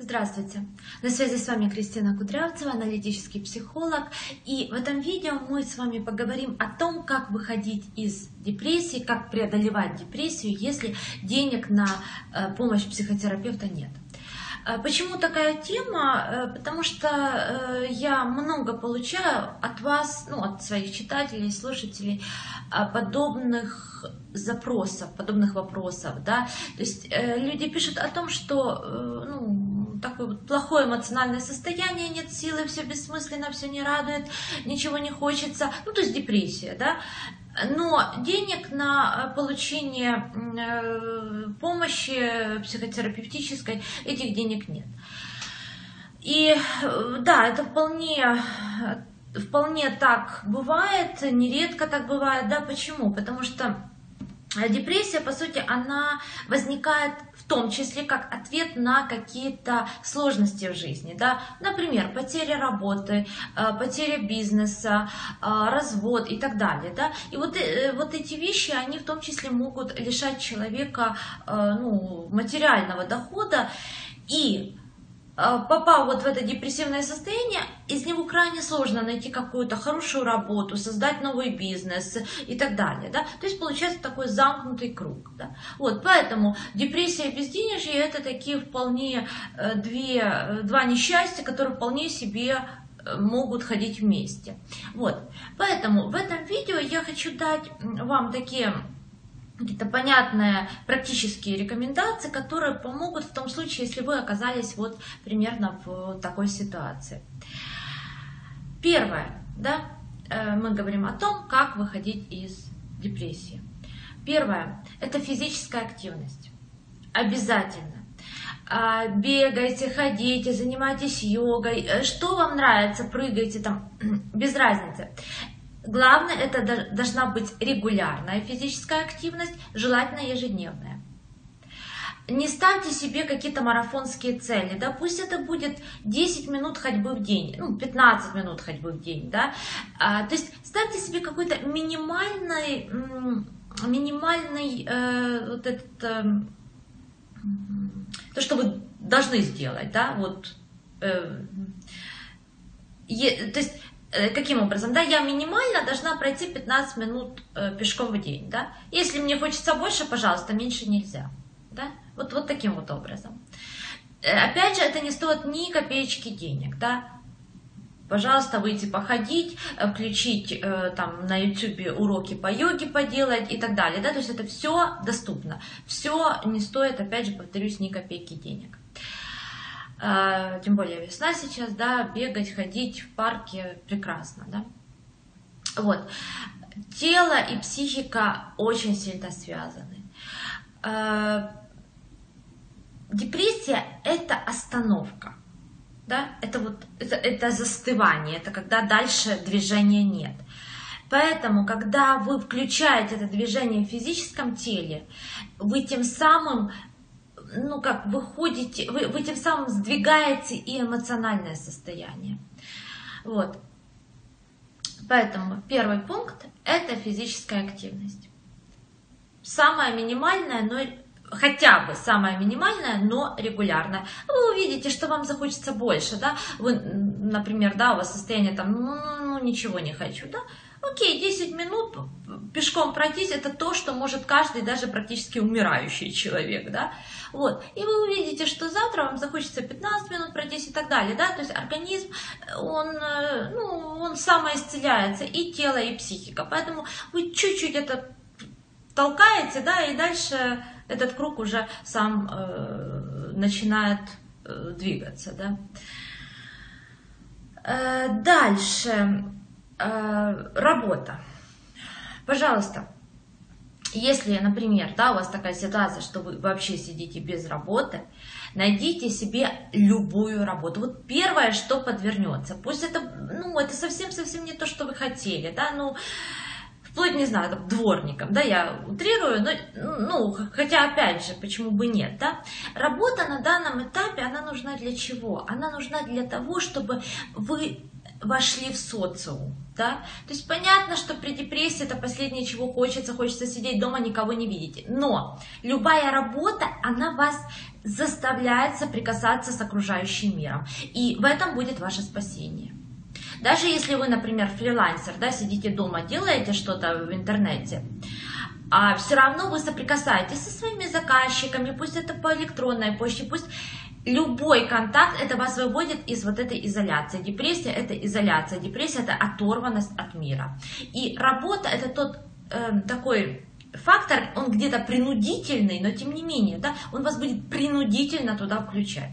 Здравствуйте! На связи с вами Кристина Кудрявцева, аналитический психолог. И в этом видео мы с вами поговорим о том, как выходить из депрессии, как преодолевать депрессию, если денег на э, помощь психотерапевта нет. Э, почему такая тема? Э, потому что я много получаю от вас, ну, от своих читателей, слушателей, подобных запросов, подобных вопросов, да, то есть люди пишут о том, что, ну, такое плохое эмоциональное состояние, нет силы, все бессмысленно, все не радует, ничего не хочется, ну то есть депрессия, да, но денег на получение э, помощи психотерапевтической этих денег нет. И э, да, это вполне вполне так бывает, нередко так бывает, да, почему? Потому что депрессия, по сути, она возникает том числе как ответ на какие-то сложности в жизни. Да? Например, потеря работы, э, потеря бизнеса, э, развод и так далее. Да? И вот, э, вот эти вещи, они в том числе могут лишать человека ну, материального дохода. И попал вот в это депрессивное состояние, из него крайне сложно найти какую-то хорошую работу, создать новый бизнес и так далее. Да? То есть получается такой замкнутый круг. Да? Вот, поэтому депрессия и безденежье это такие вполне э, две, э, два несчастья, которые вполне себе э, могут ходить вместе. Вот. Поэтому в этом видео я хочу дать вам такие какие-то понятные практические рекомендации, которые помогут в том случае, если вы оказались вот примерно в такой ситуации. Первое, да, э, мы говорим о том, как выходить из депрессии. Первое – это физическая активность. Обязательно. А, бегайте, ходите, занимайтесь йогой, э, что вам нравится, прыгайте там, без разницы. Главное, это должна быть регулярная физическая активность, желательно ежедневная. Не ставьте себе какие-то марафонские цели, да, пусть это будет 10 минут ходьбы в день, ну, 15 минут ходьбы в день, да, а, то есть ставьте себе какой-то минимальный, минимальный э, вот этот, э, то, что вы должны сделать, да, вот, э, е, то есть каким образом, да, я минимально должна пройти 15 минут э, пешком в день, да, если мне хочется больше, пожалуйста, меньше нельзя, да, вот, вот таким вот образом. Э, опять же, это не стоит ни копеечки денег, да, пожалуйста, выйти походить, включить там на YouTube уроки по йоге поделать и так далее, да, то есть это все доступно, все не стоит, опять же, повторюсь, ни копейки денег. А, тем более весна сейчас, да, бегать, ходить в парке прекрасно, да. Вот. Тело и психика очень сильно связаны. А, депрессия – это остановка, да, это вот, это, это застывание, это когда дальше движения нет. Поэтому, когда вы включаете это движение в физическом теле, вы тем самым ну как, выходите, вы, вы тем самым сдвигаете и эмоциональное состояние. Вот. Поэтому первый пункт – это физическая активность. Самая минимальная, но хотя бы самая минимальная, но регулярная. Вы увидите, что вам захочется больше, да, вы, например, да, у вас состояние там, ну ничего не хочу, да, Окей, 10 минут пешком пройтись, это то, что может каждый, даже практически умирающий человек, да, вот, и вы увидите, что завтра вам захочется 15 минут пройтись и так далее, да, то есть организм, он, э, ну, он самоисцеляется, и тело, и психика, поэтому вы чуть-чуть это толкаете, да, и дальше этот круг уже сам э, начинает э, двигаться, да. Э, дальше работа. Пожалуйста, если, например, да, у вас такая ситуация, что вы вообще сидите без работы, найдите себе любую работу. Вот первое, что подвернется. Пусть это, ну, это совсем-совсем не то, что вы хотели, да, ну, вплоть, не знаю, там, дворником, да, я утрирую, но, ну, хотя, опять же, почему бы нет, да. Работа на данном этапе, она нужна для чего? Она нужна для того, чтобы вы вошли в социум. Да? То есть понятно, что при депрессии это последнее, чего хочется, хочется сидеть дома, никого не видеть. Но любая работа, она вас заставляет соприкасаться с окружающим миром. И в этом будет ваше спасение. Даже если вы, например, фрилансер, да, сидите дома, делаете что-то в интернете, а все равно вы соприкасаетесь со своими заказчиками, пусть это по электронной почте, пусть любой контакт, это вас выводит из вот этой изоляции. Депрессия – это изоляция, депрессия – это оторванность от мира. И работа – это тот э, такой фактор, он где-то принудительный, но тем не менее, да, он вас будет принудительно туда включать.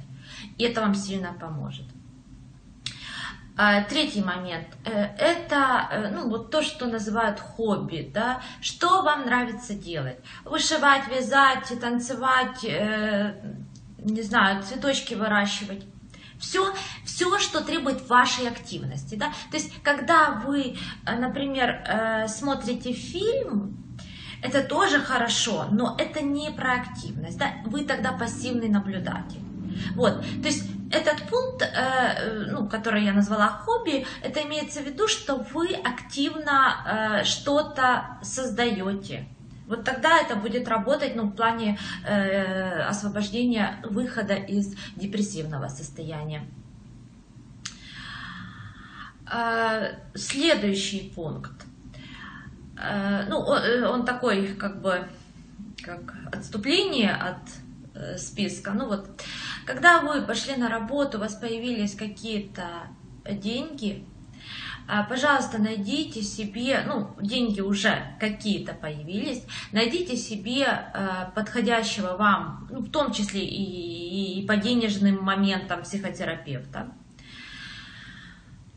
И это вам сильно поможет. А, третий момент э, – это э, ну, вот то, что называют хобби. Да? Что вам нравится делать? Вышивать, вязать, танцевать, э, не знаю, цветочки выращивать. Все, все, что требует вашей активности. Да? То есть, когда вы, например, смотрите фильм, это тоже хорошо, но это не про активность. Да? Вы тогда пассивный наблюдатель. Вот, то есть этот пункт, э, ну, который я назвала хобби, это имеется в виду, что вы активно э, что-то создаете. Вот тогда это будет работать ну, в плане э, освобождения выхода из депрессивного состояния. Э, следующий пункт. Э, ну, он, э, он такой, как бы, как отступление от э, списка. Ну вот, когда вы пошли на работу, у вас появились какие-то деньги, пожалуйста, найдите себе, ну, деньги уже какие-то появились, найдите себе а, подходящего вам, ну, в том числе и, и по денежным моментам психотерапевта.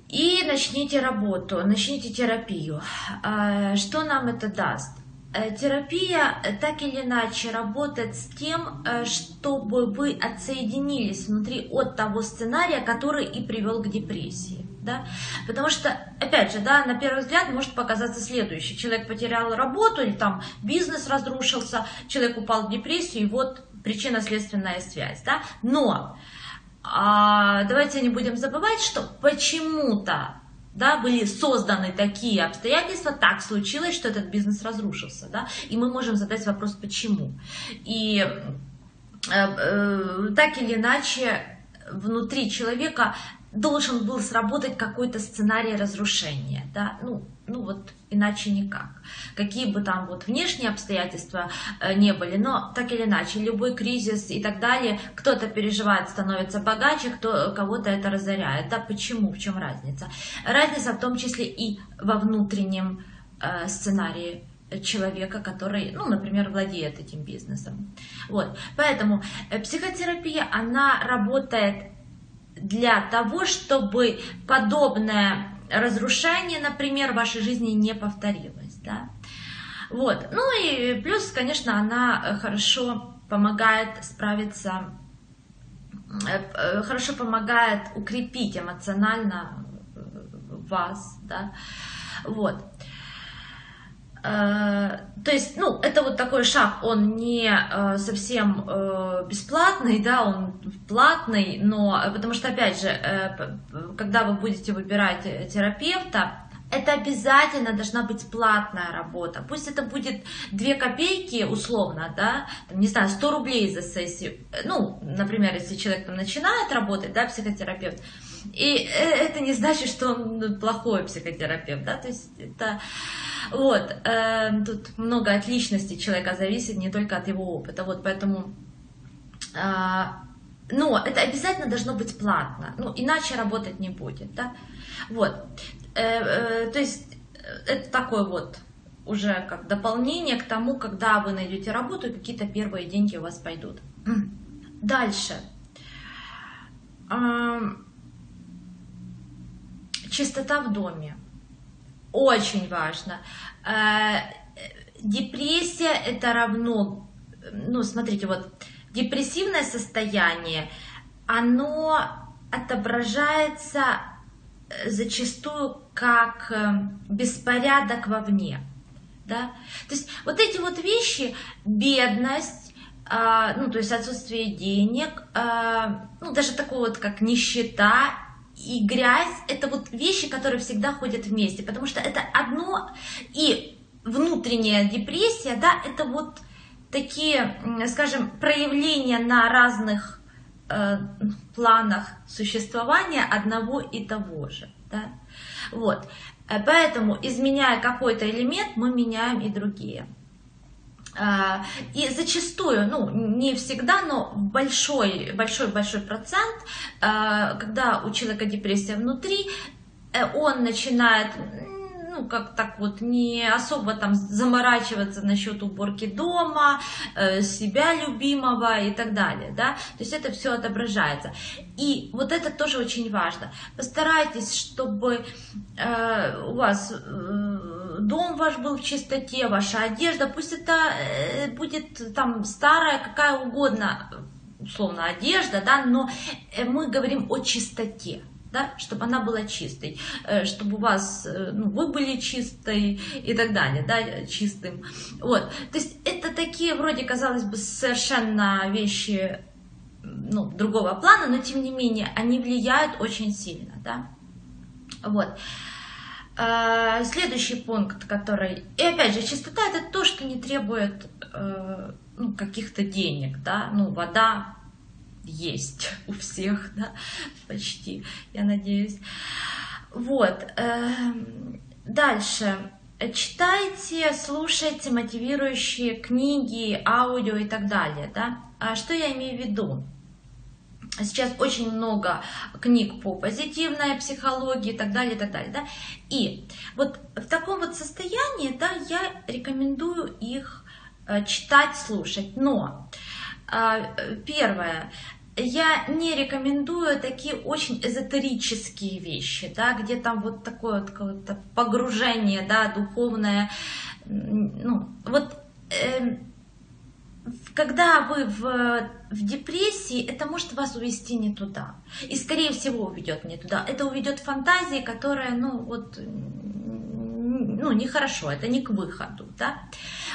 И начните работу, начните терапию. А, что нам это даст? Э, терапия э, так или иначе работает с тем, э, чтобы вы отсоединились внутри от того сценария, который и привел к депрессии. Да? Потому что, опять же, да, на первый взгляд может показаться следующее. Человек потерял работу или там бизнес разрушился, человек упал в депрессию, и вот причинно-следственная связь. Да? Но а, давайте не будем забывать, что почему-то да, были созданы такие обстоятельства, так случилось, что этот бизнес разрушился, да, и мы можем задать вопрос, почему. И э, э, так или иначе внутри человека должен был сработать какой-то сценарий разрушения, да, ну, ну вот иначе никак. Какие бы там вот внешние обстоятельства э, не были, но так или иначе, любой кризис и так далее, кто-то переживает, становится богаче, кто, кого-то это разоряет, да, почему, в чем разница? Разница в том числе и во внутреннем э, сценарии человека, который, ну, например, владеет этим бизнесом. Вот. Поэтому э, психотерапия, она работает для того, чтобы подобное разрушение, например, в вашей жизни не повторилось. Да? Вот. Ну и плюс, конечно, она хорошо помогает справиться, э, хорошо помогает укрепить эмоционально вас, да, вот. Э, то есть, ну, это вот такой шаг, он не э, совсем э, бесплатный, да, он платный, но потому что, опять же, когда вы будете выбирать терапевта, это обязательно должна быть платная работа. Пусть это будет 2 копейки условно, да, там, не знаю, 100 рублей за сессию. Ну, например, если человек там начинает работать, да, психотерапевт, и это не значит, что он плохой психотерапевт, да, то есть это вот, э, тут много от личности человека зависит, не только от его опыта. Вот, поэтому... Э, но это обязательно должно быть платно, ну, иначе работать не будет, да. Вот, э, э, то есть э, это такой вот уже как дополнение к тому, когда вы найдете работу, какие-то первые деньги у вас пойдут. Дальше. Чистота в доме очень важно. Э, депрессия это равно, ну смотрите, вот депрессивное состояние, оно отображается э, зачастую как э, беспорядок вовне. Да? То есть вот эти вот вещи, бедность, ну, то есть отсутствие денег, ну, даже такое вот, как нищета и грязь – это вот вещи, которые всегда ходят вместе, потому что это одно и внутренняя депрессия, да, это вот такие, скажем, проявления на разных э, планах существования одного и того же, да. Вот, э, поэтому изменяя какой-то элемент, мы меняем и другие. А, и зачастую, ну, не всегда, но большой, большой, большой процент, а, когда у человека депрессия внутри, э, он начинает ну, как так вот, не особо там заморачиваться насчет уборки дома, э, себя любимого и так далее, да, то есть это все отображается. И вот это тоже очень важно. Постарайтесь, чтобы э, у вас э, дом ваш был в чистоте, ваша одежда, пусть это э, будет там старая, какая угодно, условно, одежда, да, но э, мы говорим о чистоте да, чтобы она была чистой, э, чтобы у вас, э, ну, вы были чистой и так далее, да, чистым. Вот, то есть это такие, вроде, казалось бы, совершенно вещи, ну, другого плана, но тем не менее, они влияют очень сильно, да. Вот. А, следующий пункт, который... И опять же, чистота это то, что не требует э, ну, каких-то денег, да, ну, вода, есть у всех, да, почти, я надеюсь. Вот. Эм, дальше. Читайте, слушайте мотивирующие книги, аудио и так далее. Да? А что я имею в виду? Сейчас очень много книг по позитивной психологии и так далее, и так далее. Да? И вот в таком вот состоянии да, я рекомендую их э, читать, слушать. Но а, первое, я не рекомендую такие очень эзотерические вещи, да, где там вот такое вот какое-то погружение, да, духовное. Ну, вот э, когда вы в, в депрессии, это может вас увести не туда. И, скорее всего, уведет не туда. Это уведет фантазии, которая, ну, вот, ну, нехорошо, это не к выходу, да.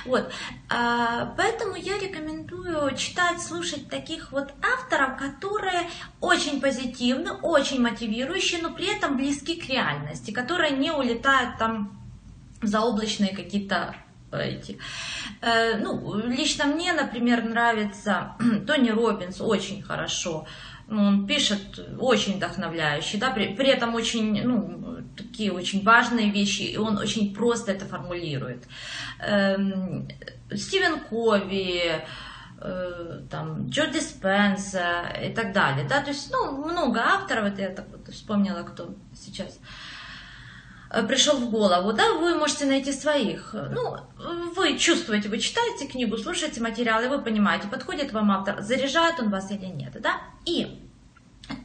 Вот. А, поэтому я рекомендую читать, слушать таких вот авторов, которые очень позитивны, очень мотивирующие, но при этом близки к реальности, которые не улетают там в заоблачные какие-то эти. Э, ну, лично мне, например, нравится Тони Робинс очень хорошо. Он пишет очень вдохновляющий, да, при, при этом очень, ну, такие очень важные вещи, и он очень просто это формулирует. Эм, Стивен Кови, э, там, Джо Диспенса и так далее, да, то есть, ну, много авторов, это я так вот вспомнила, кто сейчас э, пришел в голову, да, вы можете найти своих. Ну, вы чувствуете, вы читаете книгу, слушаете материалы, вы понимаете, подходит вам автор, заряжает он вас или нет, да. И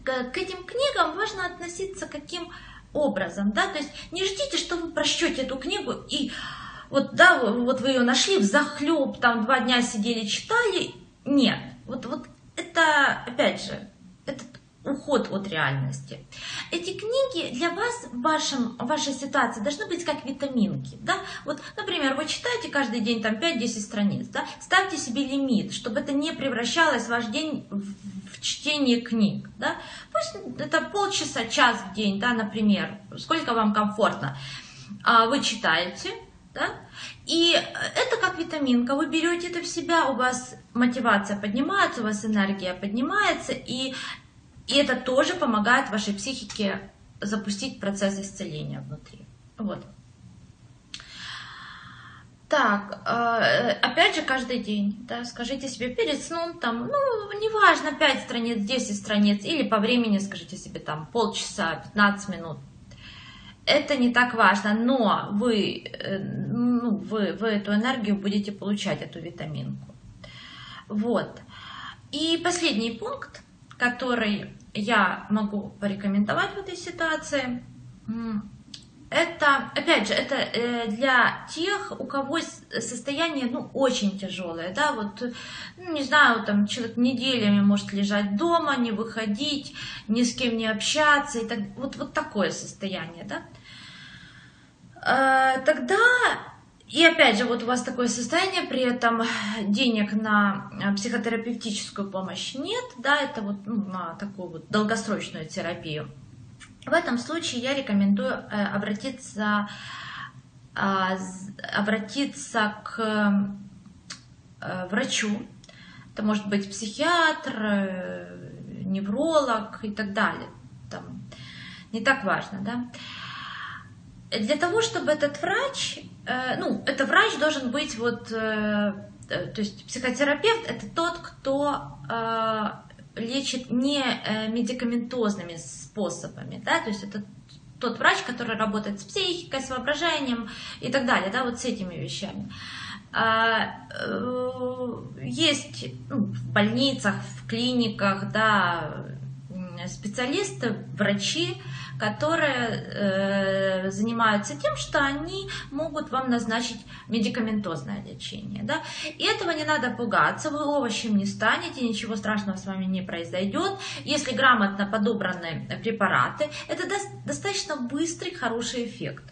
к, этим книгам важно относиться каким образом, да, то есть не ждите, что вы прочтете эту книгу и вот, да, вот вы ее нашли в захлеб, там два дня сидели, читали, нет, вот, вот это, опять же, это уход от реальности. Эти книги для вас в, вашем, в вашей ситуации должны быть как витаминки. Да? Вот, например, вы читаете каждый день там 5-10 страниц. Да? Ставьте себе лимит, чтобы это не превращалось ваш день в, в чтение книг. Да? Пусть это полчаса, час в день, да, например, сколько вам комфортно. А вы читаете, да? И это как витаминка. Вы берете это в себя, у вас мотивация поднимается, у вас энергия поднимается, и и это тоже помогает вашей психике запустить процесс исцеления внутри. Вот. Так, э, опять же, каждый день, да, скажите себе перед сном, там, ну, неважно, 5 страниц, 10 страниц, или по времени скажите себе там полчаса, 15 минут. Это не так важно, но вы, э, ну, вы, вы эту энергию будете получать, эту витаминку. Вот. И последний пункт, который я могу порекомендовать в этой ситуации, это, опять же, это э, для тех, у кого состояние, ну, очень тяжелое, да, вот, ну, не знаю, там, человек неделями может лежать дома, не выходить, ни с кем не общаться, и так, вот, вот такое состояние, да. Э, тогда и опять же, вот у вас такое состояние, при этом денег на психотерапевтическую помощь нет, да, это вот ну, на такую вот долгосрочную терапию. В этом случае я рекомендую э, обратиться, а, обратиться к э, врачу. Это может быть психиатр, э, невролог и так далее. Там, не так важно, да. Для того, чтобы этот врач, ну, это врач должен быть вот, то есть психотерапевт это тот, кто лечит не э, медикаментозными способами, да, то есть это тот врач, который работает с психикой, с воображением и так далее, да, вот с этими вещами. А, э, есть ну, в больницах, в клиниках, да, специалисты, врачи, которые э, занимаются тем, что они могут вам назначить медикаментозное лечение. Да? И этого не надо пугаться, вы овощем не станете, ничего страшного с вами не произойдет. Если грамотно подобраны препараты, это достаточно быстрый, хороший эффект.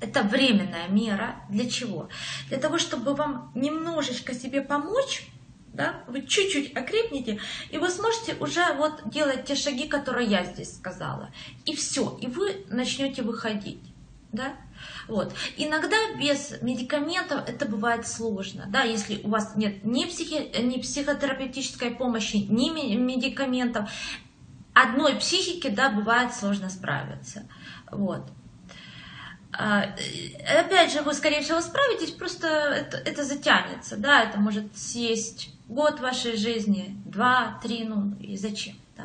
Это временная мера. Для чего? Для того, чтобы вам немножечко себе помочь да, вы чуть-чуть окрепнете, и вы сможете уже вот делать те шаги, которые я здесь сказала. И все, и вы начнете выходить. Да? Вот. Иногда без медикаментов это бывает сложно, да, если у вас нет ни, психи, ни психотерапевтической помощи, ни медикаментов, одной психики, да, бывает сложно справиться. Вот. А, опять же, вы, скорее всего, справитесь, просто это, это затянется, да, это может съесть год вашей жизни, два, три, ну и зачем, да?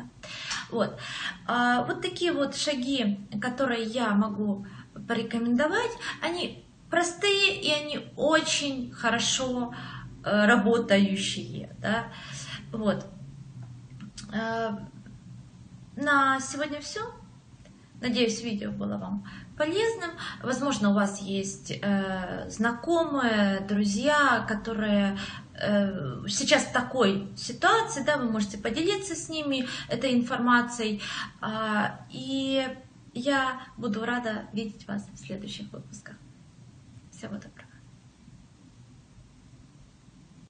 Вот. А, вот такие вот шаги, которые я могу порекомендовать, они простые и они очень хорошо э, работающие, да? Вот. Э, на сегодня все. Надеюсь, видео было вам полезным. Возможно, у вас есть э, знакомые, друзья, которые э, сейчас в такой ситуации, да, вы можете поделиться с ними этой информацией. Э, и я буду рада видеть вас в следующих выпусках. Всего доброго.